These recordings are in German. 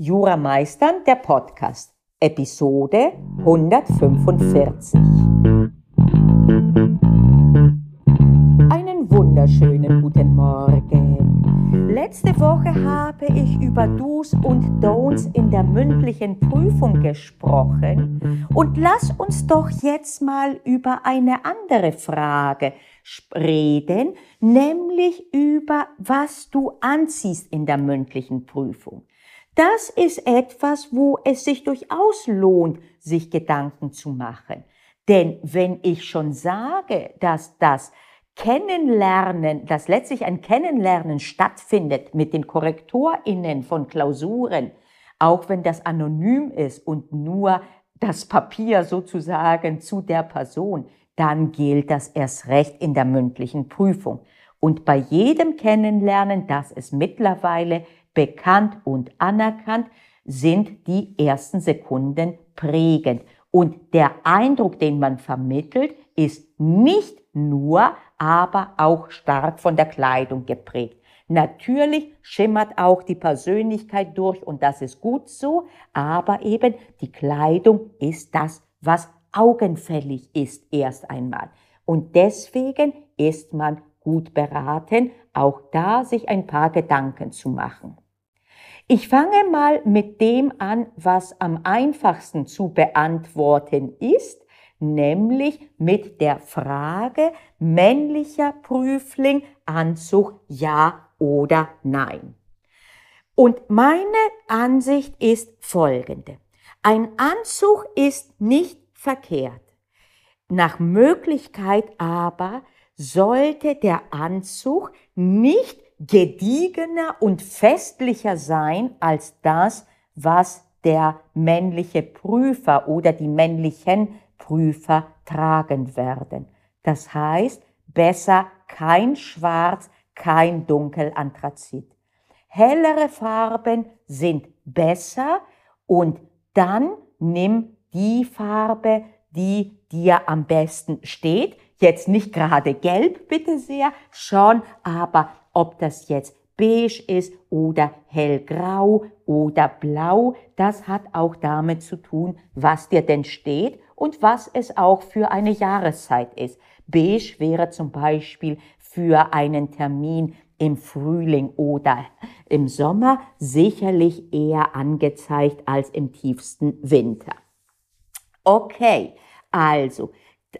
Jura Meistern, der Podcast, Episode 145. Einen wunderschönen guten Morgen. Letzte Woche habe ich über Do's und Don'ts in der mündlichen Prüfung gesprochen und lass uns doch jetzt mal über eine andere Frage reden, nämlich über was du anziehst in der mündlichen Prüfung. Das ist etwas, wo es sich durchaus lohnt, sich Gedanken zu machen. Denn wenn ich schon sage, dass das Kennenlernen, dass letztlich ein Kennenlernen stattfindet mit den KorrektorInnen von Klausuren, auch wenn das anonym ist und nur das Papier sozusagen zu der Person, dann gilt das erst recht in der mündlichen Prüfung. Und bei jedem Kennenlernen, das es mittlerweile bekannt und anerkannt, sind die ersten Sekunden prägend. Und der Eindruck, den man vermittelt, ist nicht nur, aber auch stark von der Kleidung geprägt. Natürlich schimmert auch die Persönlichkeit durch und das ist gut so, aber eben die Kleidung ist das, was augenfällig ist erst einmal. Und deswegen ist man gut beraten, auch da sich ein paar Gedanken zu machen. Ich fange mal mit dem an, was am einfachsten zu beantworten ist, nämlich mit der Frage männlicher Prüfling, Anzug ja oder nein. Und meine Ansicht ist folgende. Ein Anzug ist nicht verkehrt. Nach Möglichkeit aber sollte der Anzug nicht gediegener und festlicher sein als das, was der männliche Prüfer oder die männlichen Prüfer tragen werden. Das heißt, besser kein Schwarz, kein Dunkelanthrazit. Hellere Farben sind besser und dann nimm die Farbe, die dir am besten steht. Jetzt nicht gerade gelb, bitte sehr, schon, aber ob das jetzt beige ist oder hellgrau oder blau, das hat auch damit zu tun, was dir denn steht und was es auch für eine Jahreszeit ist. Beige wäre zum Beispiel für einen Termin im Frühling oder im Sommer sicherlich eher angezeigt als im tiefsten Winter. Okay, also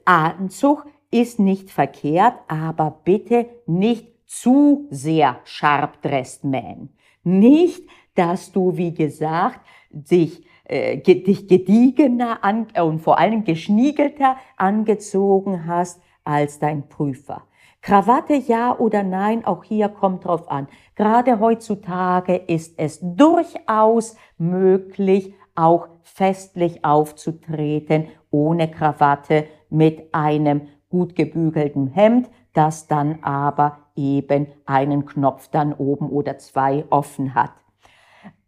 Anzug ist nicht verkehrt, aber bitte nicht zu sehr sharp dressed man. Nicht, dass du, wie gesagt, dich, äh, dich gediegener an, und vor allem geschniegelter angezogen hast als dein Prüfer. Krawatte ja oder nein, auch hier kommt drauf an. Gerade heutzutage ist es durchaus möglich, auch festlich aufzutreten, ohne Krawatte, mit einem gut gebügelten Hemd, das dann aber eben einen Knopf dann oben oder zwei offen hat.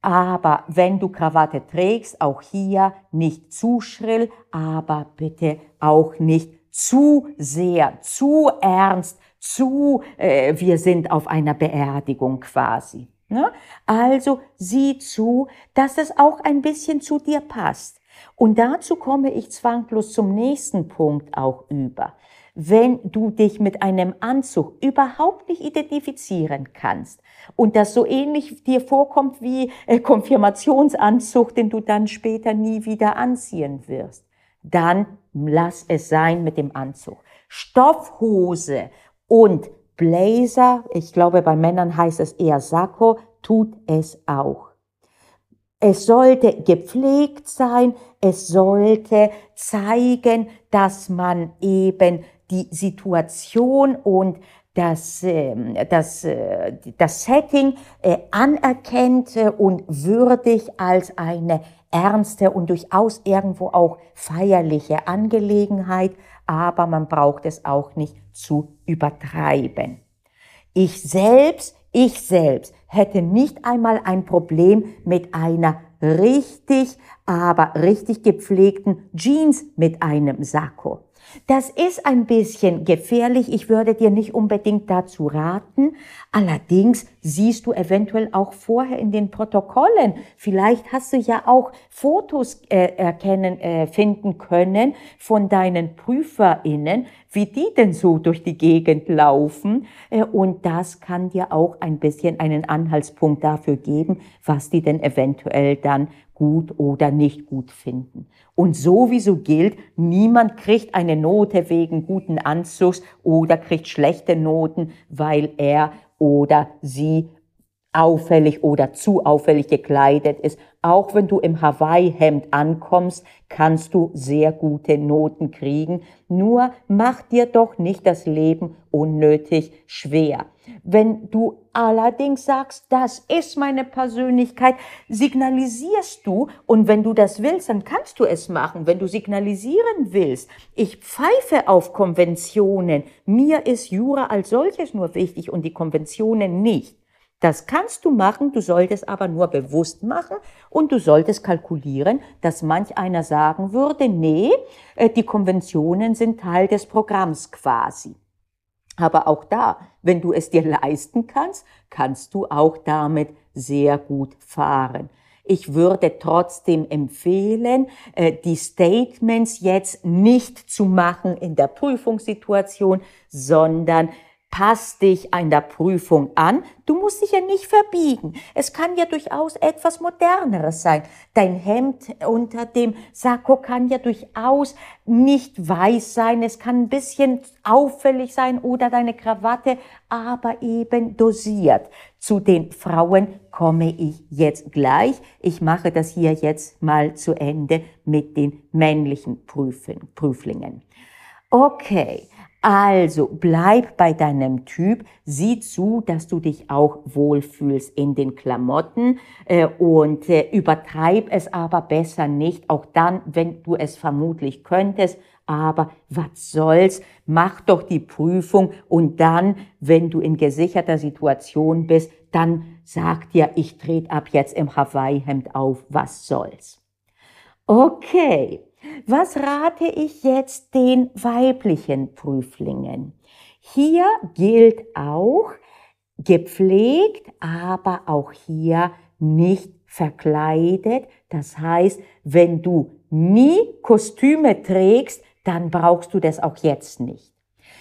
Aber wenn du Krawatte trägst, auch hier nicht zu schrill, aber bitte auch nicht zu sehr, zu ernst, zu, äh, wir sind auf einer Beerdigung quasi. Ne? Also sieh zu, dass es auch ein bisschen zu dir passt. Und dazu komme ich zwanglos zum nächsten Punkt auch über. Wenn du dich mit einem Anzug überhaupt nicht identifizieren kannst und das so ähnlich dir vorkommt wie äh, Konfirmationsanzug, den du dann später nie wieder anziehen wirst, dann lass es sein mit dem Anzug. Stoffhose und Blazer, ich glaube bei Männern heißt es eher Sakko, tut es auch. Es sollte gepflegt sein, es sollte zeigen, dass man eben die Situation und das, ähm, das, äh, das Setting äh, anerkennt und würdig als eine ernste und durchaus irgendwo auch feierliche Angelegenheit, aber man braucht es auch nicht zu übertreiben. Ich selbst, ich selbst hätte nicht einmal ein Problem mit einer richtig, aber richtig gepflegten Jeans mit einem Sakko. Das ist ein bisschen gefährlich. Ich würde dir nicht unbedingt dazu raten. Allerdings siehst du eventuell auch vorher in den Protokollen. Vielleicht hast du ja auch Fotos äh, erkennen, äh, finden können von deinen PrüferInnen, wie die denn so durch die Gegend laufen. Äh, und das kann dir auch ein bisschen einen Anhaltspunkt dafür geben, was die denn eventuell dann gut oder nicht gut finden. Und sowieso gilt, niemand kriegt eine Note wegen guten Anzugs oder kriegt schlechte Noten, weil er oder sie auffällig oder zu auffällig gekleidet ist. Auch wenn du im Hawaii-Hemd ankommst, kannst du sehr gute Noten kriegen. Nur mach dir doch nicht das Leben unnötig schwer. Wenn du allerdings sagst, das ist meine Persönlichkeit, signalisierst du, und wenn du das willst, dann kannst du es machen. Wenn du signalisieren willst, ich pfeife auf Konventionen, mir ist Jura als solches nur wichtig und die Konventionen nicht, das kannst du machen, du solltest aber nur bewusst machen und du solltest kalkulieren, dass manch einer sagen würde, nee, äh, die Konventionen sind Teil des Programms quasi. Aber auch da, wenn du es dir leisten kannst, kannst du auch damit sehr gut fahren. Ich würde trotzdem empfehlen, äh, die Statements jetzt nicht zu machen in der Prüfungssituation, sondern Pass dich an der Prüfung an. Du musst dich ja nicht verbiegen. Es kann ja durchaus etwas Moderneres sein. Dein Hemd unter dem Sakko kann ja durchaus nicht weiß sein. Es kann ein bisschen auffällig sein oder deine Krawatte, aber eben dosiert. Zu den Frauen komme ich jetzt gleich. Ich mache das hier jetzt mal zu Ende mit den männlichen Prüfen, Prüflingen. Okay. Also bleib bei deinem Typ, sieh zu, dass du dich auch wohlfühlst in den Klamotten äh, und äh, übertreib es aber besser nicht, auch dann, wenn du es vermutlich könntest. Aber was soll's? Mach doch die Prüfung und dann, wenn du in gesicherter Situation bist, dann sag dir, ich trete ab jetzt im Hawaii-Hemd auf, was soll's? Okay. Was rate ich jetzt den weiblichen Prüflingen? Hier gilt auch gepflegt, aber auch hier nicht verkleidet. Das heißt, wenn du nie Kostüme trägst, dann brauchst du das auch jetzt nicht.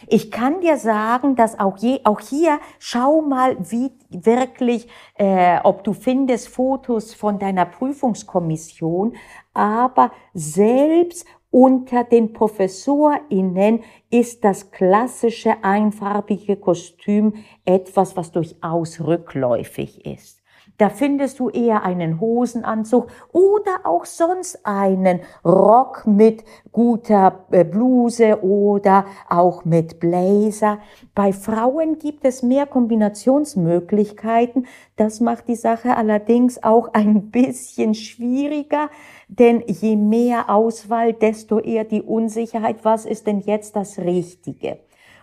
Ich kann dir sagen, dass auch, je, auch hier, schau mal, wie wirklich, äh, ob du findest Fotos von deiner Prüfungskommission, aber selbst unter den ProfessorInnen ist das klassische einfarbige Kostüm etwas, was durchaus rückläufig ist. Da findest du eher einen Hosenanzug oder auch sonst einen Rock mit guter äh, Bluse oder auch mit Blazer. Bei Frauen gibt es mehr Kombinationsmöglichkeiten. Das macht die Sache allerdings auch ein bisschen schwieriger, denn je mehr Auswahl, desto eher die Unsicherheit, was ist denn jetzt das Richtige?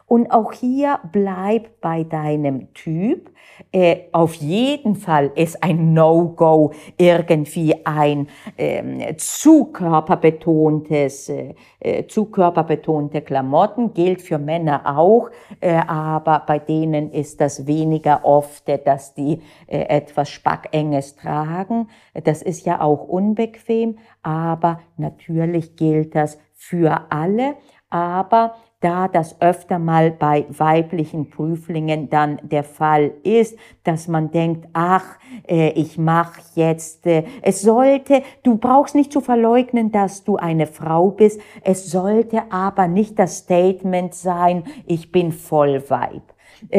Und auch hier bleib bei deinem Typ. Äh, auf jeden Fall ist ein No-Go irgendwie ein ähm, zu körperbetontes, äh, äh, zu körperbetonte Klamotten, gilt für Männer auch, äh, aber bei denen ist das weniger oft, äh, dass die äh, etwas Spackenges tragen. Das ist ja auch unbequem, aber natürlich gilt das für alle. Aber da das öfter mal bei weiblichen Prüflingen dann der Fall ist, dass man denkt, ach, äh, ich mache jetzt, äh, es sollte, du brauchst nicht zu verleugnen, dass du eine Frau bist, es sollte aber nicht das Statement sein, ich bin voll Weib. Äh,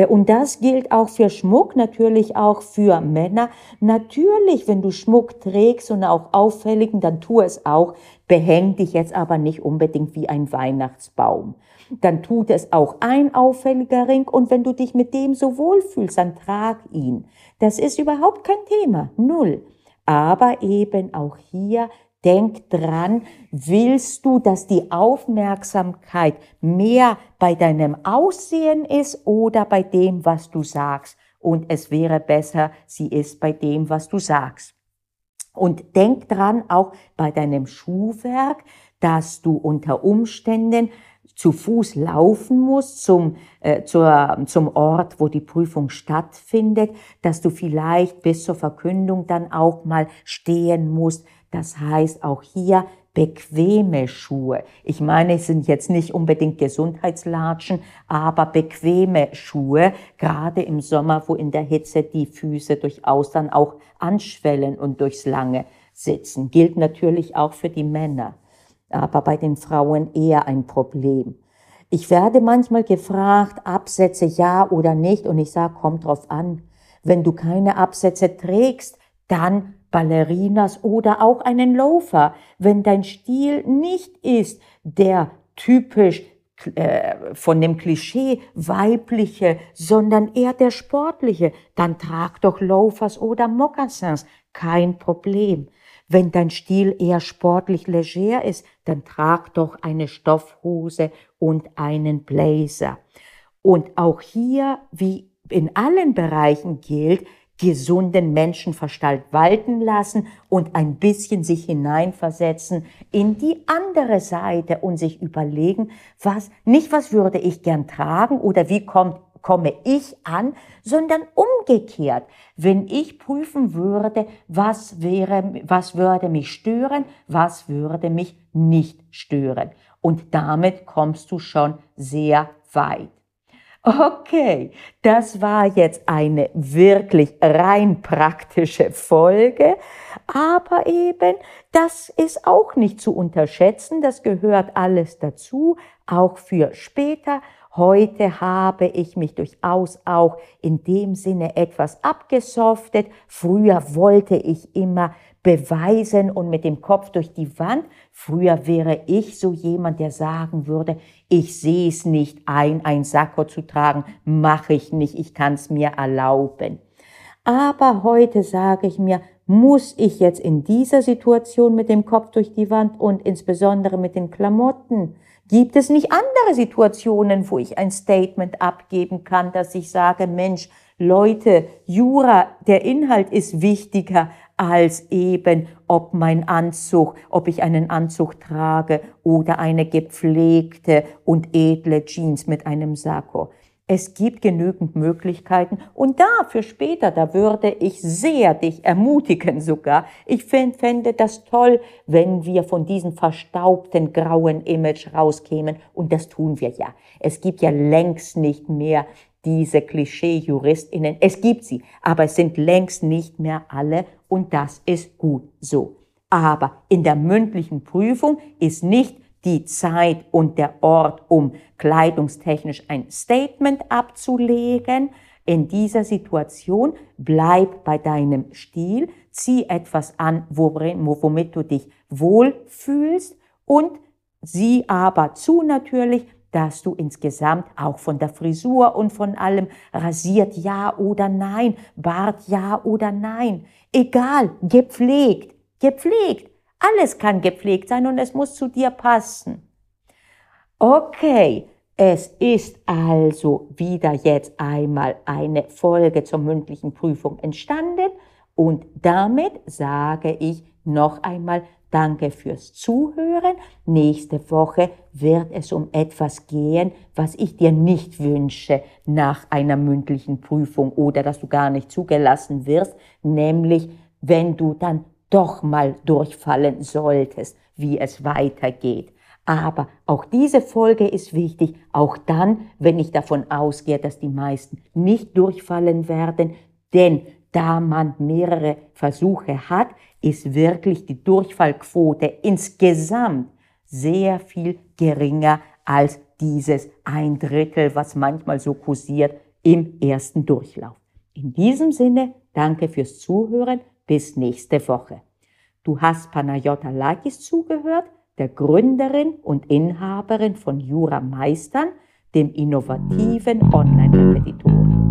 und das gilt auch für Schmuck, natürlich auch für Männer. Natürlich, wenn du Schmuck trägst und auch auffälligen, dann tu es auch. Behäng dich jetzt aber nicht unbedingt wie ein Weihnachtsbaum dann tut es auch ein auffälliger Ring und wenn du dich mit dem so wohlfühlst, dann trag ihn. Das ist überhaupt kein Thema, null. Aber eben auch hier denk dran, willst du, dass die Aufmerksamkeit mehr bei deinem Aussehen ist oder bei dem, was du sagst? Und es wäre besser, sie ist bei dem, was du sagst. Und denk dran, auch bei deinem Schuhwerk, dass du unter Umständen zu Fuß laufen musst zum, äh, zur, zum Ort, wo die Prüfung stattfindet, dass du vielleicht bis zur Verkündung dann auch mal stehen musst. Das heißt auch hier bequeme Schuhe. Ich meine, es sind jetzt nicht unbedingt Gesundheitslatschen, aber bequeme Schuhe, gerade im Sommer, wo in der Hitze die Füße durchaus dann auch anschwellen und durchs lange sitzen. Gilt natürlich auch für die Männer, aber bei den Frauen eher ein Problem. Ich werde manchmal gefragt, Absätze ja oder nicht, und ich sage, kommt drauf an. Wenn du keine Absätze trägst, dann Ballerinas oder auch einen Loafer, wenn dein Stil nicht ist der typisch äh, von dem Klischee weibliche, sondern eher der sportliche, dann trag doch Loafers oder Moccasins, kein Problem. Wenn dein Stil eher sportlich leger ist, dann trag doch eine Stoffhose und einen Blazer. Und auch hier, wie in allen Bereichen gilt, gesunden Menschenverstand walten lassen und ein bisschen sich hineinversetzen in die andere Seite und sich überlegen, was, nicht was würde ich gern tragen oder wie kommt, komme ich an, sondern umgekehrt. Wenn ich prüfen würde, was wäre, was würde mich stören, was würde mich nicht stören. Und damit kommst du schon sehr weit. Okay, das war jetzt eine wirklich rein praktische Folge, aber eben, das ist auch nicht zu unterschätzen, das gehört alles dazu, auch für später. Heute habe ich mich durchaus auch in dem Sinne etwas abgesoftet. Früher wollte ich immer beweisen und mit dem Kopf durch die Wand. Früher wäre ich so jemand, der sagen würde, ich sehe es nicht ein, ein Sakko zu tragen, mache ich nicht, ich kann es mir erlauben. Aber heute sage ich mir, muss ich jetzt in dieser Situation mit dem Kopf durch die Wand und insbesondere mit den Klamotten? Gibt es nicht andere Situationen, wo ich ein Statement abgeben kann, dass ich sage, Mensch, Leute, Jura, der Inhalt ist wichtiger als eben, ob mein Anzug, ob ich einen Anzug trage oder eine gepflegte und edle Jeans mit einem Sakko. Es gibt genügend Möglichkeiten und da für später, da würde ich sehr dich ermutigen sogar. Ich fände das toll, wenn wir von diesem verstaubten grauen Image rauskämen und das tun wir ja. Es gibt ja längst nicht mehr diese Klischee-JuristInnen. Es gibt sie, aber es sind längst nicht mehr alle und das ist gut so. Aber in der mündlichen Prüfung ist nicht die Zeit und der Ort, um kleidungstechnisch ein Statement abzulegen. In dieser Situation bleib bei deinem Stil, zieh etwas an, womit du dich wohlfühlst und sieh aber zu natürlich, dass du insgesamt auch von der Frisur und von allem rasiert ja oder nein, Bart ja oder nein, egal, gepflegt, gepflegt. Alles kann gepflegt sein und es muss zu dir passen. Okay, es ist also wieder jetzt einmal eine Folge zur mündlichen Prüfung entstanden und damit sage ich noch einmal Danke fürs Zuhören. Nächste Woche wird es um etwas gehen, was ich dir nicht wünsche nach einer mündlichen Prüfung oder dass du gar nicht zugelassen wirst, nämlich wenn du dann doch mal durchfallen solltest, wie es weitergeht. Aber auch diese Folge ist wichtig, auch dann, wenn ich davon ausgehe, dass die meisten nicht durchfallen werden, denn da man mehrere Versuche hat, ist wirklich die Durchfallquote insgesamt sehr viel geringer als dieses ein Drittel, was manchmal so kursiert im ersten Durchlauf. In diesem Sinne, danke fürs Zuhören. Bis nächste Woche. Du hast Panayota Lakis zugehört, der Gründerin und Inhaberin von Jura Meistern, dem innovativen Online-Repetitor.